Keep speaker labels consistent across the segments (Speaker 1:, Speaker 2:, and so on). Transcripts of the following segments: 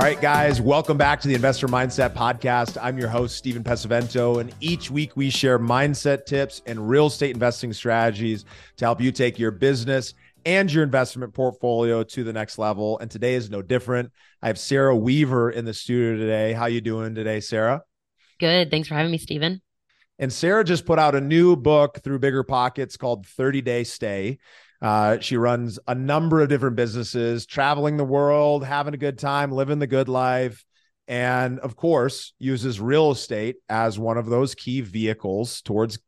Speaker 1: All right, guys, welcome back to the Investor Mindset Podcast. I'm your host, Steven Pesavento, and each week we share mindset tips and real estate investing strategies to help you take your business and your investment portfolio to the next level. And today is no different. I have Sarah Weaver in the studio today. How you doing today, Sarah?
Speaker 2: Good. Thanks for having me, Steven.
Speaker 1: And Sarah just put out a new book through Bigger Pockets called 30 Day Stay. Uh, she runs a number of different businesses, traveling the world, having a good time, living the good life. And of course, uses real estate as one of those key vehicles towards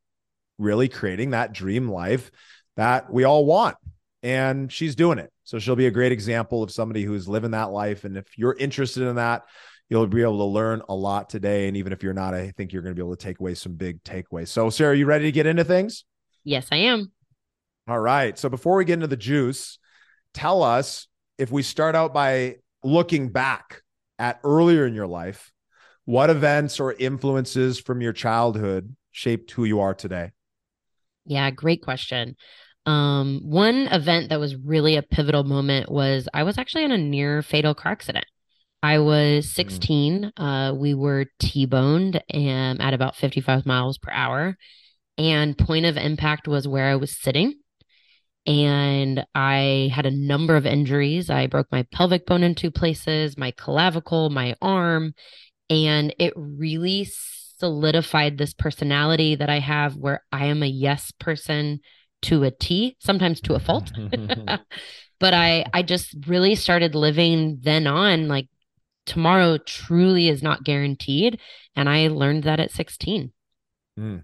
Speaker 1: really creating that dream life that we all want. And she's doing it. So she'll be a great example of somebody who's living that life. And if you're interested in that, you'll be able to learn a lot today. And even if you're not, I think you're going to be able to take away some big takeaways. So, Sarah, you ready to get into things?
Speaker 2: Yes, I am.
Speaker 1: All right. So before we get into the juice, tell us if we start out by looking back at earlier in your life, what events or influences from your childhood shaped who you are today?
Speaker 2: Yeah, great question. Um, one event that was really a pivotal moment was I was actually in a near fatal car accident. I was mm. 16. Mm. Uh, we were T-boned and at about 55 miles per hour. And point of impact was where I was sitting and I had a number of injuries. I broke my pelvic bone in two places, my clavicle, my arm, and it really solidified this personality that I have where I am a yes person to a T, sometimes to a fault. but I I just really started living then on like tomorrow truly is not guaranteed and I learned that at 16. Mm.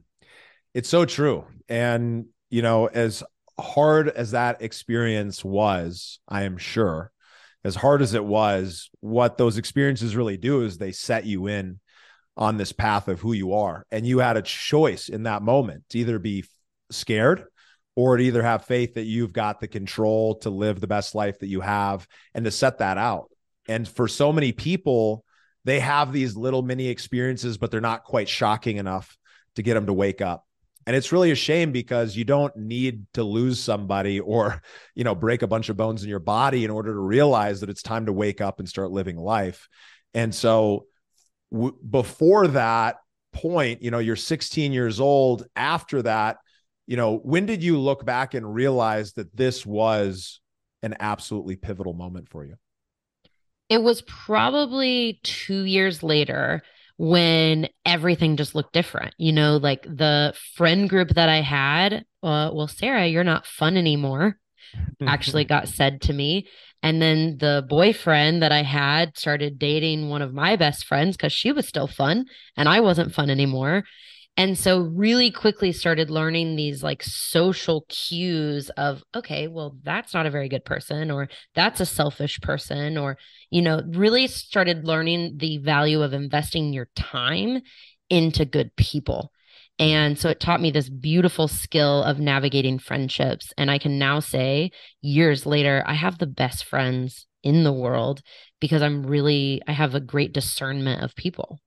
Speaker 1: It's so true. And you know, as hard as that experience was, I am sure, as hard as it was, what those experiences really do is they set you in on this path of who you are. And you had a choice in that moment to either be scared or to either have faith that you've got the control to live the best life that you have and to set that out. And for so many people, they have these little mini experiences, but they're not quite shocking enough to get them to wake up and it's really a shame because you don't need to lose somebody or you know break a bunch of bones in your body in order to realize that it's time to wake up and start living life. And so w- before that point you know you're 16 years old. After that you know when did you look back and realize that this was an absolutely pivotal moment for you?
Speaker 2: It was probably 2 years later when everything just looked different. You know, like the friend group that I had, uh, well, Sarah, you're not fun anymore, actually got said to me. And then the boyfriend that I had started dating one of my best friends because she was still fun and I wasn't fun anymore. And so, really quickly started learning these like social cues of, okay, well, that's not a very good person, or that's a selfish person, or, you know, really started learning the value of investing your time into good people. And so it taught me this beautiful skill of navigating friendships. And I can now say, years later, I have the best friends in the world because I'm really, I have a great discernment of people.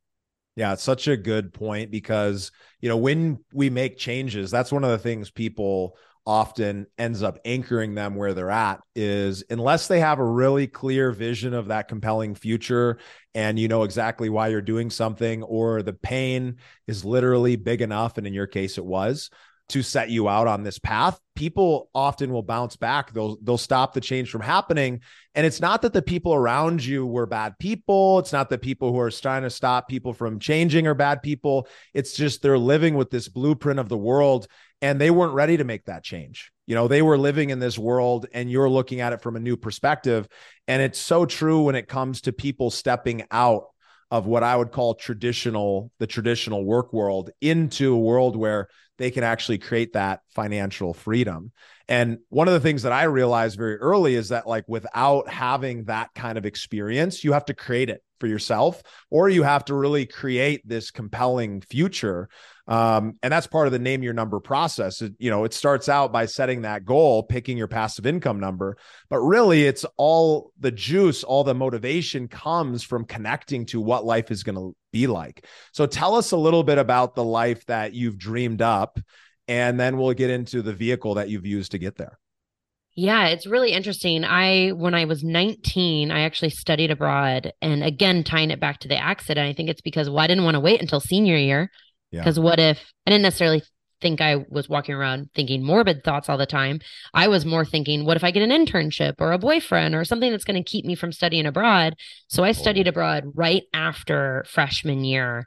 Speaker 1: Yeah, it's such a good point because, you know, when we make changes, that's one of the things people often ends up anchoring them where they're at is unless they have a really clear vision of that compelling future and you know exactly why you're doing something or the pain is literally big enough and in your case it was to set you out on this path people often will bounce back. They'll they'll stop the change from happening. And it's not that the people around you were bad people. It's not that people who are trying to stop people from changing are bad people. It's just they're living with this blueprint of the world and they weren't ready to make that change. You know they were living in this world and you're looking at it from a new perspective. And it's so true when it comes to people stepping out of what I would call traditional, the traditional work world into a world where they can actually create that financial freedom. And one of the things that I realized very early is that, like, without having that kind of experience, you have to create it for yourself, or you have to really create this compelling future. Um, and that's part of the name your number process. It, you know, it starts out by setting that goal, picking your passive income number, but really it's all the juice, all the motivation comes from connecting to what life is going to be like. So tell us a little bit about the life that you've dreamed up, and then we'll get into the vehicle that you've used to get there.
Speaker 2: Yeah, it's really interesting. I, when I was 19, I actually studied abroad. And again, tying it back to the accident, I think it's because, well, I didn't want to wait until senior year. Because yeah. what if I didn't necessarily think I was walking around thinking morbid thoughts all the time. I was more thinking, what if I get an internship or a boyfriend or something that's going to keep me from studying abroad? So I studied abroad right after freshman year.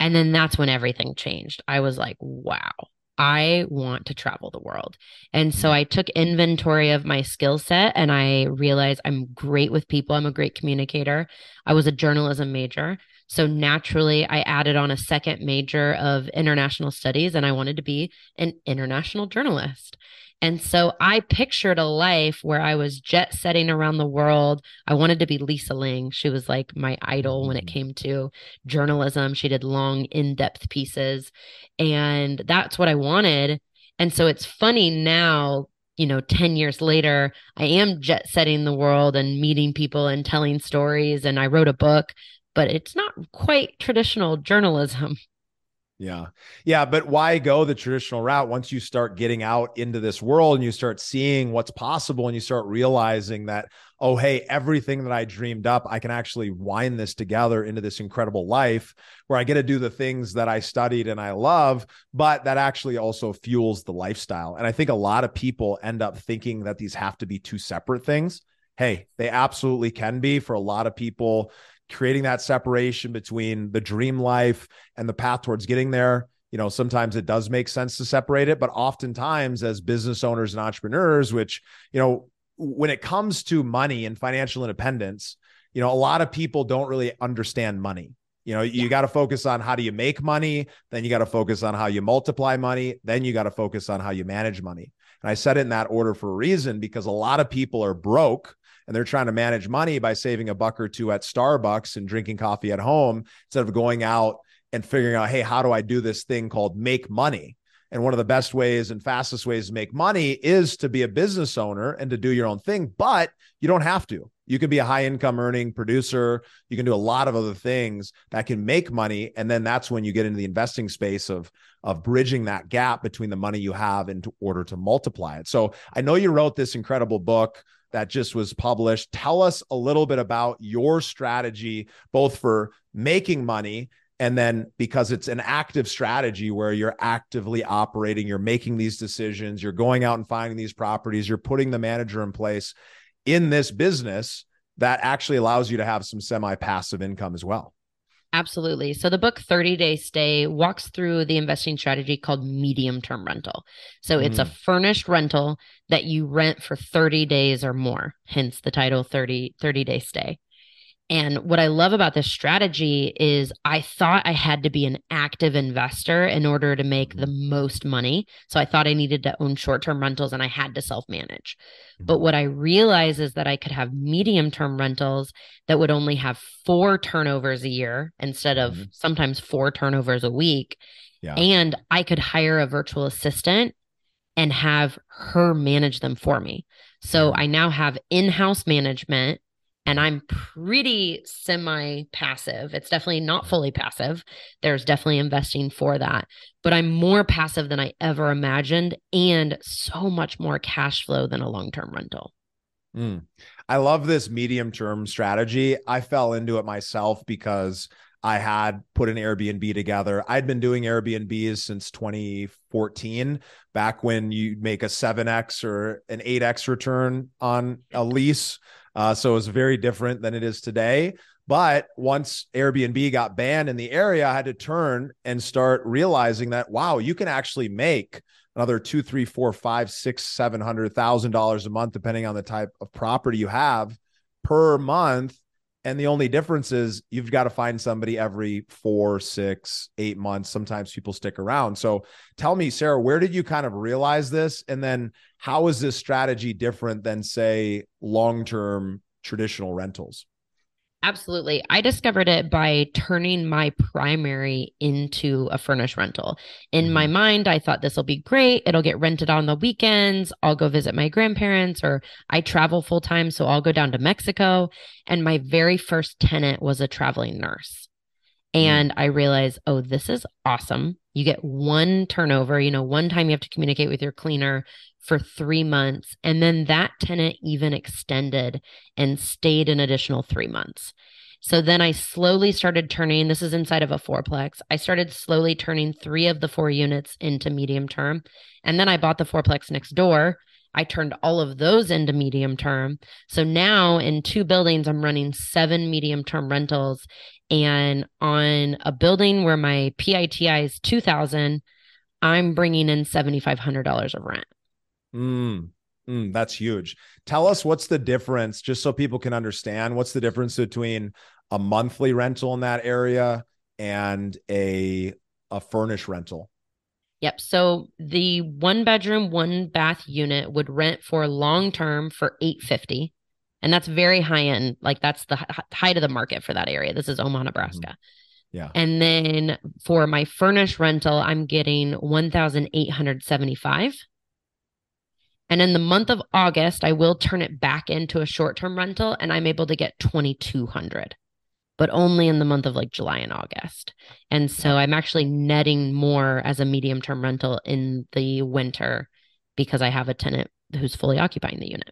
Speaker 2: And then that's when everything changed. I was like, wow, I want to travel the world. And so. I took inventory of my skill set and I realized I'm great with people. I'm a great communicator. I was a journalism major. So naturally, I added on a second major of international studies and I wanted to be an international journalist. And so I pictured a life where I was jet setting around the world. I wanted to be Lisa Ling. She was like my idol when it mm. came to journalism. She did long, in depth pieces. And that's what I wanted. And so it's funny now, you know, 10 years later, I am jet setting the world and meeting people and telling stories. And I wrote a book, but it's not quite traditional journalism.
Speaker 1: Yeah. Yeah. But why go the traditional route once you start getting out into this world and you start seeing what's possible and you start realizing that, oh, hey, everything that I dreamed up, I can actually wind this together into this incredible life where I get to do the things that I studied and I love, but that actually also fuels the lifestyle. And I think a lot of people end up thinking that these have to be two separate things. Hey, they absolutely can be for a lot of people creating that separation between the dream life and the path towards getting there. You know sometimes it does make sense to separate it but oftentimes as business owners and entrepreneurs which you know when it comes to money and financial independence you know a lot of people don't really understand money. You know you yeah. got to focus on how do you make money then you got to focus on how you multiply money then you got to focus on how you manage money. And i said it in that order for a reason because a lot of people are broke and they're trying to manage money by saving a buck or two at Starbucks and drinking coffee at home instead of going out and figuring out, hey, how do I do this thing called make money? And one of the best ways and fastest ways to make money is to be a business owner and to do your own thing, but you don't have to. You can be a high income earning producer. You can do a lot of other things that can make money. And then that's when you get into the investing space of, of bridging that gap between the money you have in order to multiply it. So I know you wrote this incredible book that just was published. Tell us a little bit about your strategy, both for making money and then because it's an active strategy where you're actively operating, you're making these decisions, you're going out and finding these properties, you're putting the manager in place in this business that actually allows you to have some semi passive income as well.
Speaker 2: Absolutely. So the book 30 Day Stay walks through the investing strategy called medium term rental. So mm. it's a mm. furnished rental that you rent for 30 days or more, hence the title 30 30 Day Stay. And what I love about this strategy is I thought I had to be an active investor in order to make the mm-hmm. most money. So I thought I needed to own short term rentals and I had to self manage. But mm-hmm. what I realized is that I could have medium term rentals that would only have four turnovers a year instead of mm-hmm. sometimes four turnovers a week. Yeah. And I could hire a virtual assistant and have her manage them for me. So I now have in house management and I'm pretty semi passive. It's definitely not fully passive. There's definitely investing for that, but I'm more passive than I ever imagined and so much more cash flow than a long term rental.
Speaker 1: Mm. I love this medium term strategy. I fell into it myself because I had put an Airbnb together. I'd been doing Airbnbs since 2014, back when you make a 7x or an 8x return on a lease. Uh, so it was very different than it is today. But once Airbnb got banned in the area, I had to turn and start realizing that wow, you can actually make another two, three, four, five, six, seven hundred thousand dollars a month, depending on the type of property you have per month And the only difference is you've got to find somebody every four, six, eight months. Sometimes people stick around. So tell me, Sarah, where did you kind of realize this? And then how is this strategy different than, say, long term traditional rentals?
Speaker 2: Absolutely. I discovered it by turning my primary into a furnished rental. In mm-hmm. my mind, I thought this will be great. It'll get rented on the weekends. I'll go visit my grandparents, or I travel full time. So I'll go down to Mexico. And my very first tenant was a traveling nurse. Mm-hmm. And mm-hmm. I realized, oh, this is awesome. You get one turnover, you know, one time you have to communicate with your cleaner for three months. And then that tenant even extended and stayed an additional three months. So then I slowly started turning, this is inside of a fourplex. I started slowly turning three of the four units into medium term. And then I bought the fourplex next door. I turned all of those into medium term. So now in two buildings, I'm running seven medium term rentals. And on a building where my PITI is 2000, I'm bringing in $7,500 of rent.
Speaker 1: Mm, mm, that's huge. Tell us what's the difference, just so people can understand what's the difference between a monthly rental in that area and a a furnished rental.
Speaker 2: Yep. So the one bedroom, one bath unit would rent for long term for 850. And that's very high end. Like that's the height of the market for that area. This is Omaha, mm-hmm. Nebraska.
Speaker 1: Yeah.
Speaker 2: And then for my furnished rental, I'm getting 1,875. And in the month of August, I will turn it back into a short term rental and I'm able to get 2200 but only in the month of like July and August. And so I'm actually netting more as a medium term rental in the winter because I have a tenant who's fully occupying the unit.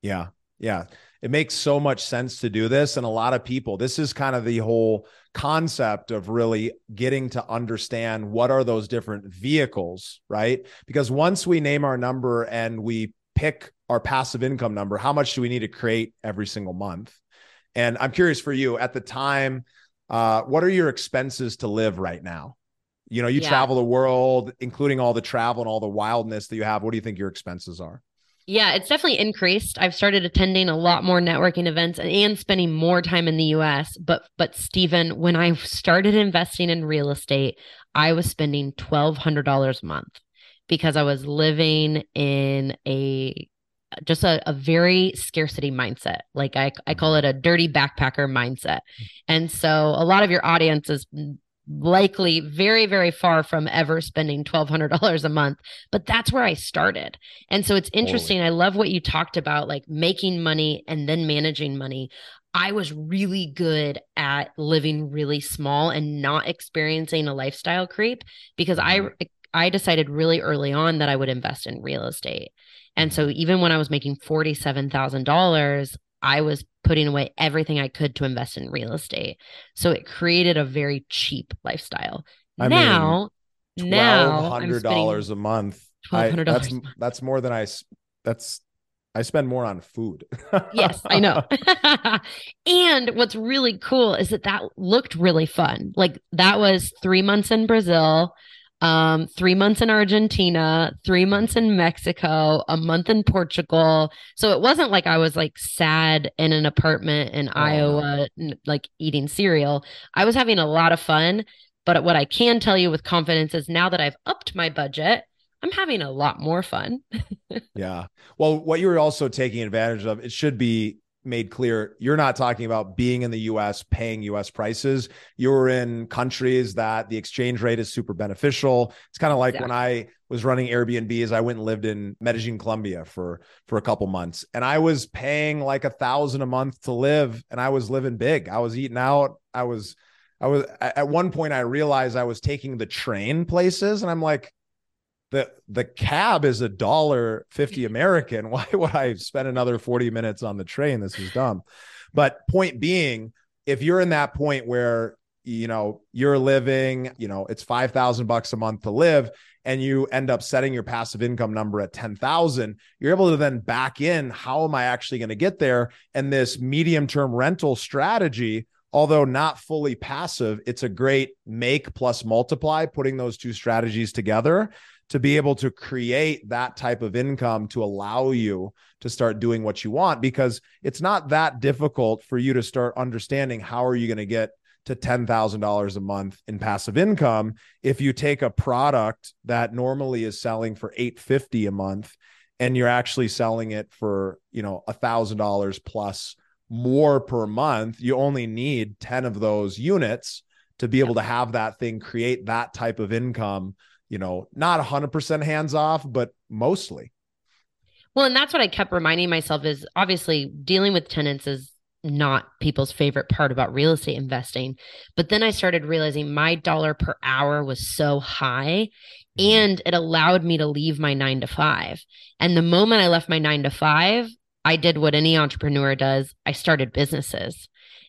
Speaker 1: Yeah. Yeah. It makes so much sense to do this. And a lot of people, this is kind of the whole concept of really getting to understand what are those different vehicles, right? Because once we name our number and we pick our passive income number, how much do we need to create every single month? And I'm curious for you at the time, uh, what are your expenses to live right now? You know, you yeah. travel the world, including all the travel and all the wildness that you have. What do you think your expenses are?
Speaker 2: Yeah, it's definitely increased. I've started attending a lot more networking events and, and spending more time in the US. But but Steven, when I started investing in real estate, I was spending twelve hundred dollars a month because I was living in a just a, a very scarcity mindset. Like I, I call it a dirty backpacker mindset. Mm. And so a lot of your audience is likely very very far from ever spending $1200 a month but that's where i started. And so it's interesting i love what you talked about like making money and then managing money. I was really good at living really small and not experiencing a lifestyle creep because i mm-hmm. i decided really early on that i would invest in real estate. And so even when i was making $47000 I was putting away everything I could to invest in real estate. So it created a very cheap lifestyle. I now,
Speaker 1: mean, now hundred dollars a month. Twelve hundred dollars. That's that's more than I. That's I spend more on food.
Speaker 2: yes, I know. and what's really cool is that that looked really fun. Like that was three months in Brazil um, three months in Argentina, three months in Mexico, a month in Portugal. So it wasn't like I was like sad in an apartment in oh, Iowa, like eating cereal. I was having a lot of fun. But what I can tell you with confidence is now that I've upped my budget, I'm having a lot more fun.
Speaker 1: yeah. Well, what you're also taking advantage of, it should be made clear you're not talking about being in the US paying US prices. You're in countries that the exchange rate is super beneficial. It's kind of like when I was running Airbnbs I went and lived in Medellin Colombia for for a couple months. And I was paying like a thousand a month to live and I was living big. I was eating out. I was I was at one point I realized I was taking the train places and I'm like the the cab is a dollar 50 American. Why would I spend another 40 minutes on the train? This is dumb. But point being, if you're in that point where you know you're living, you know, it's 5,000 bucks a month to live and you end up setting your passive income number at 10,000, you're able to then back in how am I actually going to get there and this medium term rental strategy although not fully passive, it's a great make plus multiply, putting those two strategies together to be able to create that type of income to allow you to start doing what you want because it's not that difficult for you to start understanding how are you going to get to $10,000 a month in passive income if you take a product that normally is selling for 850 a month and you're actually selling it for, you know, $1,000 plus more per month, you only need 10 of those units to be able to have that thing create that type of income you know, not 100% hands off, but mostly.
Speaker 2: Well, and that's what I kept reminding myself is obviously dealing with tenants is not people's favorite part about real estate investing. But then I started realizing my dollar per hour was so high mm-hmm. and it allowed me to leave my nine to five. And the moment I left my nine to five, I did what any entrepreneur does I started businesses.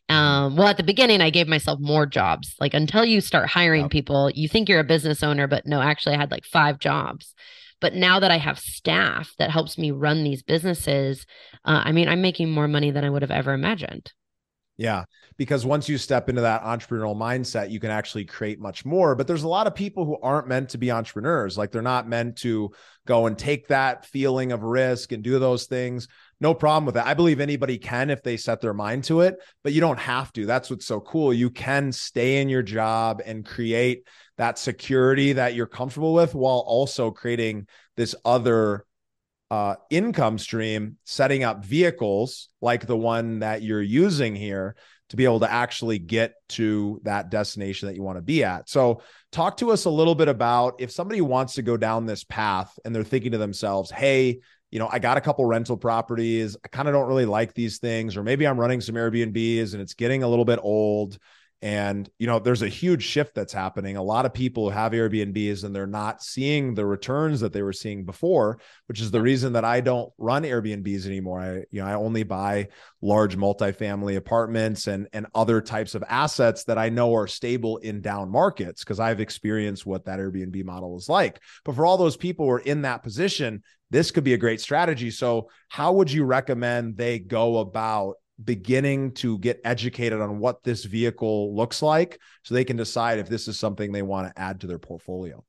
Speaker 2: Um, well, at the beginning, I gave myself more jobs. Like until you start hiring people, you think you're a business owner, but no, actually, I had like five jobs. But now that I have staff that helps me run these businesses, uh, I mean, I'm making more money than I would have ever imagined.
Speaker 1: Yeah, because once you step into that entrepreneurial mindset, you can actually create much more. But there's a lot of people who aren't meant to be entrepreneurs. Like they're not meant to go and take that feeling of risk and do those things no problem with that. I believe anybody can if they set their mind to it, but you don't have to. That's what's so cool. You can stay in your job and create that security that you're comfortable with while also creating this other uh, income stream, setting up vehicles like the one that you're using here to be able to actually get to that destination that you want to be at. So, talk to us a little bit about if somebody wants to go down this path and they're thinking to themselves, hey, you know, I got a couple rental properties. I kind of don't really like these things, or maybe I'm running some Airbnbs and it's getting a little bit old. And, you know, there's a huge shift that's happening. A lot of people have Airbnbs and they're not seeing the returns that they were seeing before, which is the reason that I don't run Airbnbs anymore. I, you know, I only buy large multifamily apartments and, and other types of assets that I know are stable in down markets because I've experienced what that Airbnb model is like. But for all those people who are in that position, this could be a great strategy. So, how would you recommend they go about beginning to get educated on what this vehicle looks like so they can decide if this is something they want to add to their portfolio?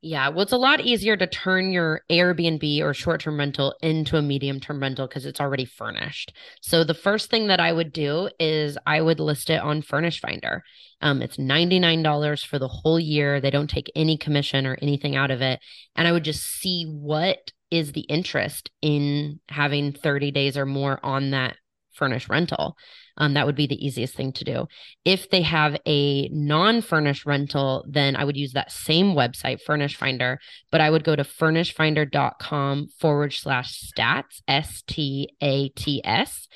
Speaker 2: Yeah, well, it's a lot easier to turn your Airbnb or short term rental into a medium term rental because it's already furnished. So, the first thing that I would do is I would list it on Furnish Finder. Um, it's $99 for the whole year. They don't take any commission or anything out of it. And I would just see what is the interest in having 30 days or more on that furnished rental. Um, that would be the easiest thing to do. If they have a non furnished rental, then I would use that same website, Furnish Finder, but I would go to furnishfinder.com forward slash stats, S T A T S,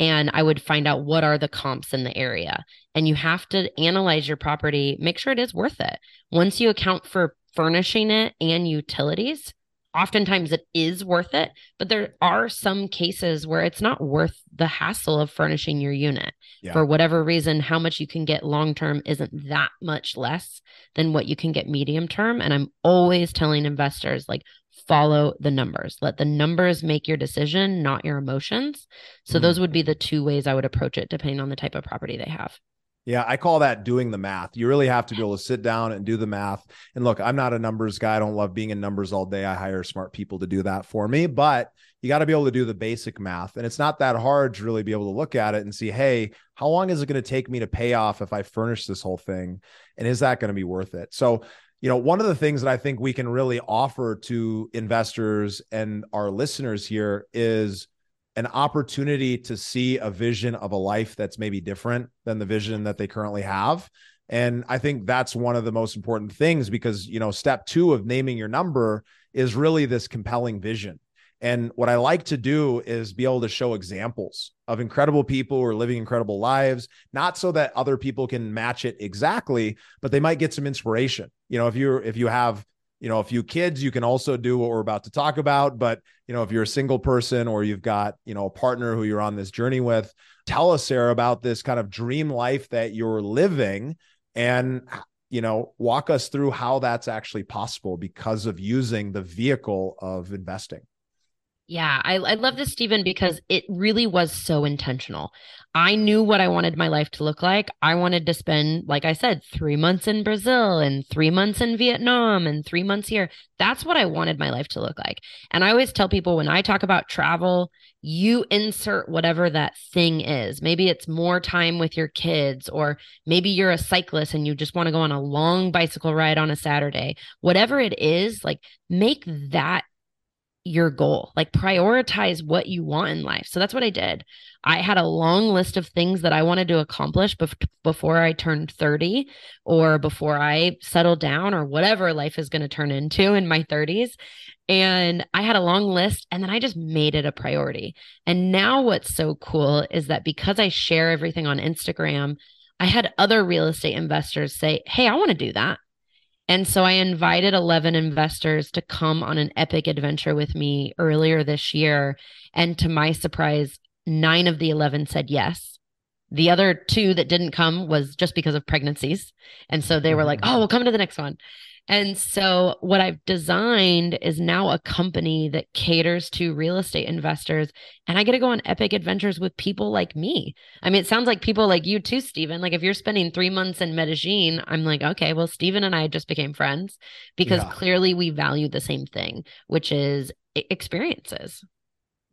Speaker 2: and I would find out what are the comps in the area. And you have to analyze your property, make sure it is worth it. Once you account for furnishing it and utilities, oftentimes it is worth it, but there are some cases where it's not worth the hassle of furnishing your unit. Yeah. For whatever reason, how much you can get long term isn't that much less than what you can get medium term. And I'm always telling investors, like, follow the numbers. Let the numbers make your decision, not your emotions. So, mm. those would be the two ways I would approach it, depending on the type of property they have.
Speaker 1: Yeah, I call that doing the math. You really have to be able to sit down and do the math. And look, I'm not a numbers guy. I don't love being in numbers all day. I hire smart people to do that for me, but you got to be able to do the basic math. And it's not that hard to really be able to look at it and see, hey, how long is it going to take me to pay off if I furnish this whole thing? And is that going to be worth it? So, you know, one of the things that I think we can really offer to investors and our listeners here is an opportunity to see a vision of a life that's maybe different than the vision that they currently have. And I think that's one of the most important things because, you know, step two of naming your number is really this compelling vision. And what I like to do is be able to show examples of incredible people who are living incredible lives, not so that other people can match it exactly, but they might get some inspiration. You know, if you're if you have you know a few kids you can also do what we're about to talk about but you know if you're a single person or you've got you know a partner who you're on this journey with tell us sarah about this kind of dream life that you're living and you know walk us through how that's actually possible because of using the vehicle of investing
Speaker 2: Yeah, I, I love this, Steven, because it really was so intentional. I knew what I wanted my life to look like. I wanted to spend, like I said, three months in Brazil and three months in Vietnam and three months here. That's what I wanted my life to look like. And I always tell people when I talk about travel, you insert whatever that thing is. Maybe it's more time with your kids, or maybe you're a cyclist and you just want to go on a long bicycle ride on a Saturday. Whatever it is, like make that your goal. Like prioritize what you want in life. So that's what I did. I had a long list of things that I wanted to accomplish bef- before I turned 30 or before I settled down or whatever life is going to turn into in my 30s. And I had a long list and then I just made it a priority. And now what's so cool is that because I share everything on Instagram, I had other real estate investors say, Hey, I want to do that. And so I invited 11 investors to come on an epic adventure with me earlier this year. And to my surprise, nine of the 11 said yes. The other two that didn't come was just because of pregnancies. And so they were like, mm-hmm. oh, we'll come to the next one. And so, what I've designed is now a company that caters to real estate investors. And I get to go on epic adventures with people like me. I mean, it sounds like people like you too, Steven. Like, if you're spending three months in Medellin, I'm like, okay, well, Steven and I just became friends because yeah. clearly we value the same thing, which is experiences.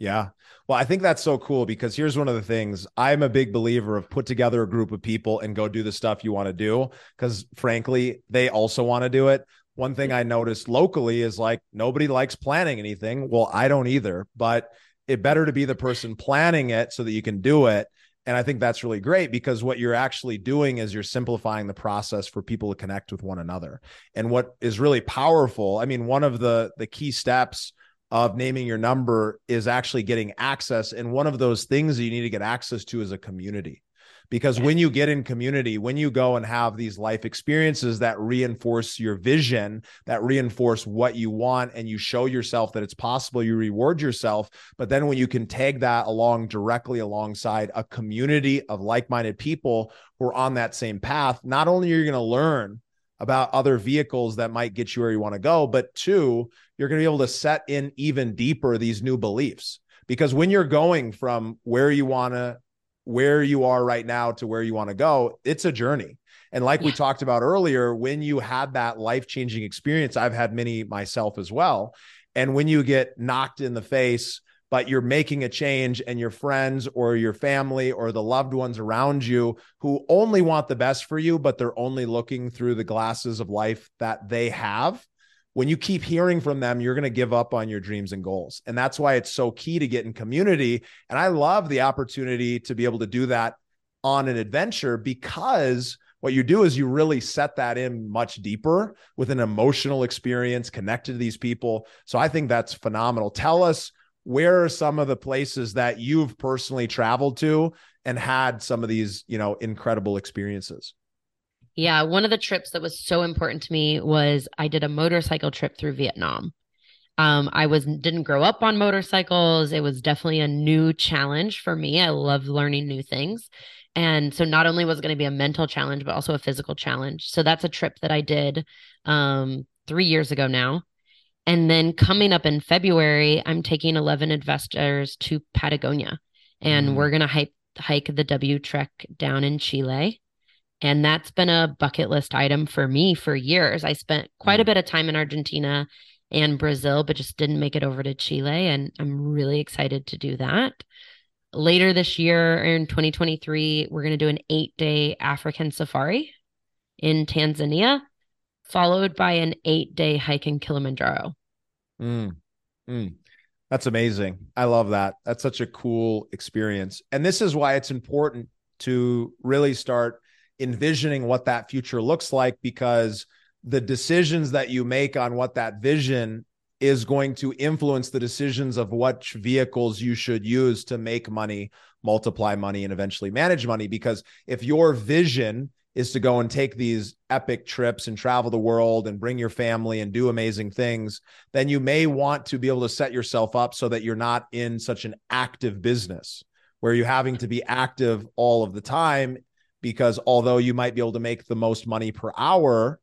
Speaker 1: Yeah. Well, I think that's so cool because here's one of the things I'm a big believer of put together a group of people and go do the stuff you want to do because frankly, they also want to do it. One thing I noticed locally is like nobody likes planning anything. Well, I don't either, but it better to be the person planning it so that you can do it. And I think that's really great because what you're actually doing is you're simplifying the process for people to connect with one another. And what is really powerful, I mean, one of the the key steps of naming your number is actually getting access. And one of those things that you need to get access to is a community. Because when you get in community, when you go and have these life experiences that reinforce your vision, that reinforce what you want, and you show yourself that it's possible, you reward yourself. But then when you can tag that along directly alongside a community of like minded people who are on that same path, not only are you going to learn about other vehicles that might get you where you want to go. But two, you're going to be able to set in even deeper these new beliefs. Because when you're going from where you want to, where you are right now to where you want to go, it's a journey. And like yeah. we talked about earlier, when you had that life changing experience, I've had many myself as well. And when you get knocked in the face but you're making a change and your friends or your family or the loved ones around you who only want the best for you, but they're only looking through the glasses of life that they have. When you keep hearing from them, you're going to give up on your dreams and goals. And that's why it's so key to get in community. And I love the opportunity to be able to do that on an adventure because what you do is you really set that in much deeper with an emotional experience connected to these people. So I think that's phenomenal. Tell us where are some of the places that you've personally traveled to and had some of these, you know, incredible experiences?
Speaker 2: Yeah, one of the trips that was so important to me was I did a motorcycle trip through Vietnam. Um, I was didn't grow up on motorcycles. It was definitely a new challenge for me. I love learning new things. And so not only was it going to be a mental challenge, but also a physical challenge. So that's a trip that I did um, three years ago now. And then coming up in February, I'm taking 11 investors to Patagonia and mm. we're going to hike, hike the W Trek down in Chile. And that's been a bucket list item for me for years. I spent quite mm. a bit of time in Argentina and Brazil, but just didn't make it over to Chile. And I'm really excited to do that. Later this year in 2023, we're going to do an eight day African safari in Tanzania followed by an eight day hike in Kilimanjaro.
Speaker 1: Mm, mm. That's amazing. I love that. That's such a cool experience. And this is why it's important to really start envisioning what that future looks like because the decisions that you make on what that vision is going to influence the decisions of what vehicles you should use to make money, multiply money, and eventually manage money. Because if your vision is to go and take these epic trips and travel the world and bring your family and do amazing things, then you may want to be able to set yourself up so that you're not in such an active business where you're having to be active all of the time. Because although you might be able to make the most money per hour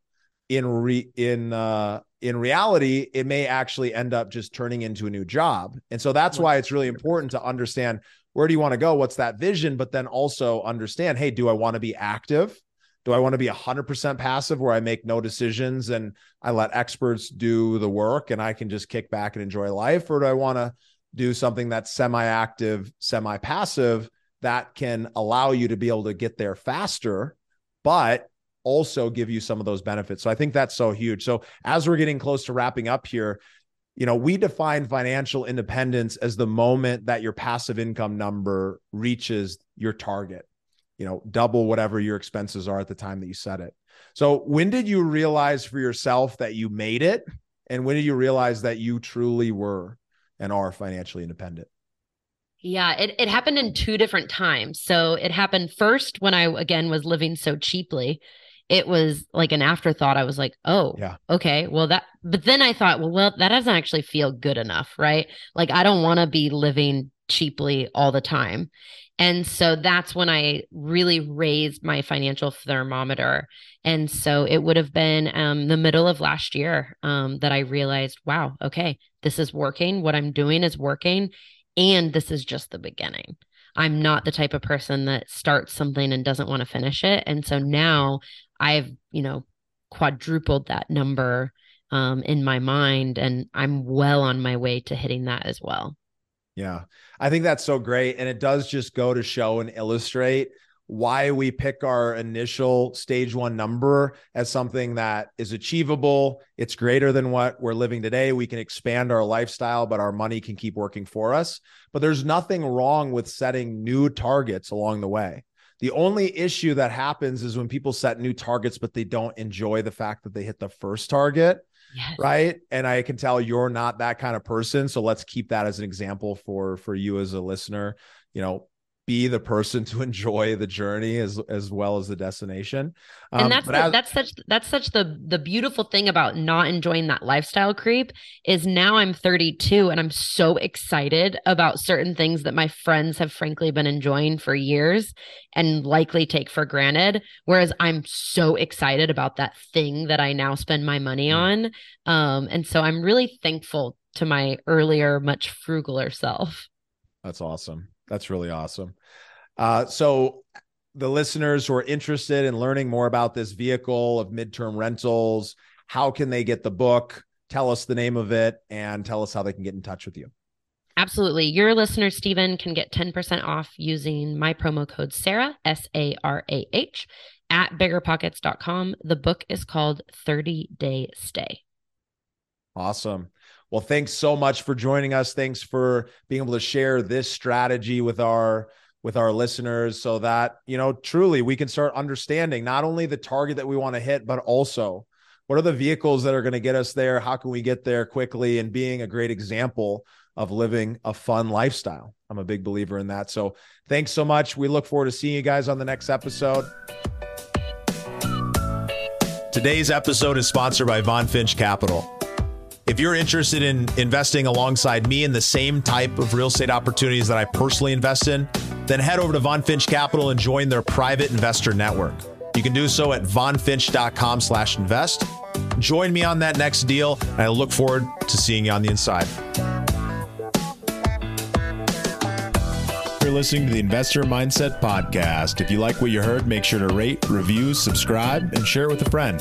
Speaker 1: in re in uh, in reality, it may actually end up just turning into a new job. And so that's why it's really important to understand where do you want to go? What's that vision? But then also understand, hey, do I want to be active? Do I want to be 100% passive where I make no decisions and I let experts do the work and I can just kick back and enjoy life? Or do I want to do something that's semi active, semi passive that can allow you to be able to get there faster, but also give you some of those benefits? So I think that's so huge. So as we're getting close to wrapping up here, you know, we define financial independence as the moment that your passive income number reaches your target you know, double whatever your expenses are at the time that you set it. So when did you realize for yourself that you made it? And when did you realize that you truly were and are financially independent?
Speaker 2: Yeah, it, it happened in two different times. So it happened first when I, again, was living so cheaply. It was like an afterthought. I was like, oh, yeah. okay, well, that, but then I thought, well, well, that doesn't actually feel good enough, right? Like, I don't want to be living cheaply all the time. And so that's when I really raised my financial thermometer. And so it would have been um, the middle of last year um, that I realized, wow, okay, this is working. What I'm doing is working. And this is just the beginning. I'm not the type of person that starts something and doesn't want to finish it. And so now I've, you know, quadrupled that number um, in my mind, and I'm well on my way to hitting that as well.
Speaker 1: Yeah. I think that's so great. And it does just go to show and illustrate why we pick our initial stage one number as something that is achievable. It's greater than what we're living today. We can expand our lifestyle, but our money can keep working for us. But there's nothing wrong with setting new targets along the way. The only issue that happens is when people set new targets, but they don't enjoy the fact that they hit the first target yes. right and i can tell you're not that kind of person. So let's keep that as an example for for you as a listener. You know be the person to enjoy the journey as as well as the destination.
Speaker 2: Um, and that's the, as, that's such that's such the the beautiful thing about not enjoying that lifestyle creep is now I'm 32 and I'm so excited about certain things that my friends have frankly been enjoying for years and likely take for granted whereas I'm so excited about that thing that I now spend my money mm. on um and so I'm really thankful to my earlier much frugaler self.
Speaker 1: That's awesome. That's really awesome. Uh, so, the listeners who are interested in learning more about this vehicle of midterm rentals, how can they get the book? Tell us the name of it and tell us how they can get in touch with you.
Speaker 2: Absolutely. Your listener, Steven, can get 10% off using my promo code Sarah, S A R A H, at biggerpockets.com. The book is called 30 Day Stay.
Speaker 1: Awesome. Well, thanks so much for joining us. Thanks for being able to share this strategy with our with our listeners so that, you know, truly we can start understanding not only the target that we want to hit, but also what are the vehicles that are going to get us there? How can we get there quickly and being a great example of living a fun lifestyle? I'm a big believer in that. So, thanks so much. We look forward to seeing you guys on the next episode. Today's episode is sponsored by Von Finch Capital. If you're interested in investing alongside me in the same type of real estate opportunities that I personally invest in, then head over to Von Finch Capital and join their private investor network. You can do so at vonfinch.com slash invest. Join me on that next deal, and I look forward to seeing you on the inside. You're listening to the Investor Mindset Podcast. If you like what you heard, make sure to rate, review, subscribe, and share it with a friend.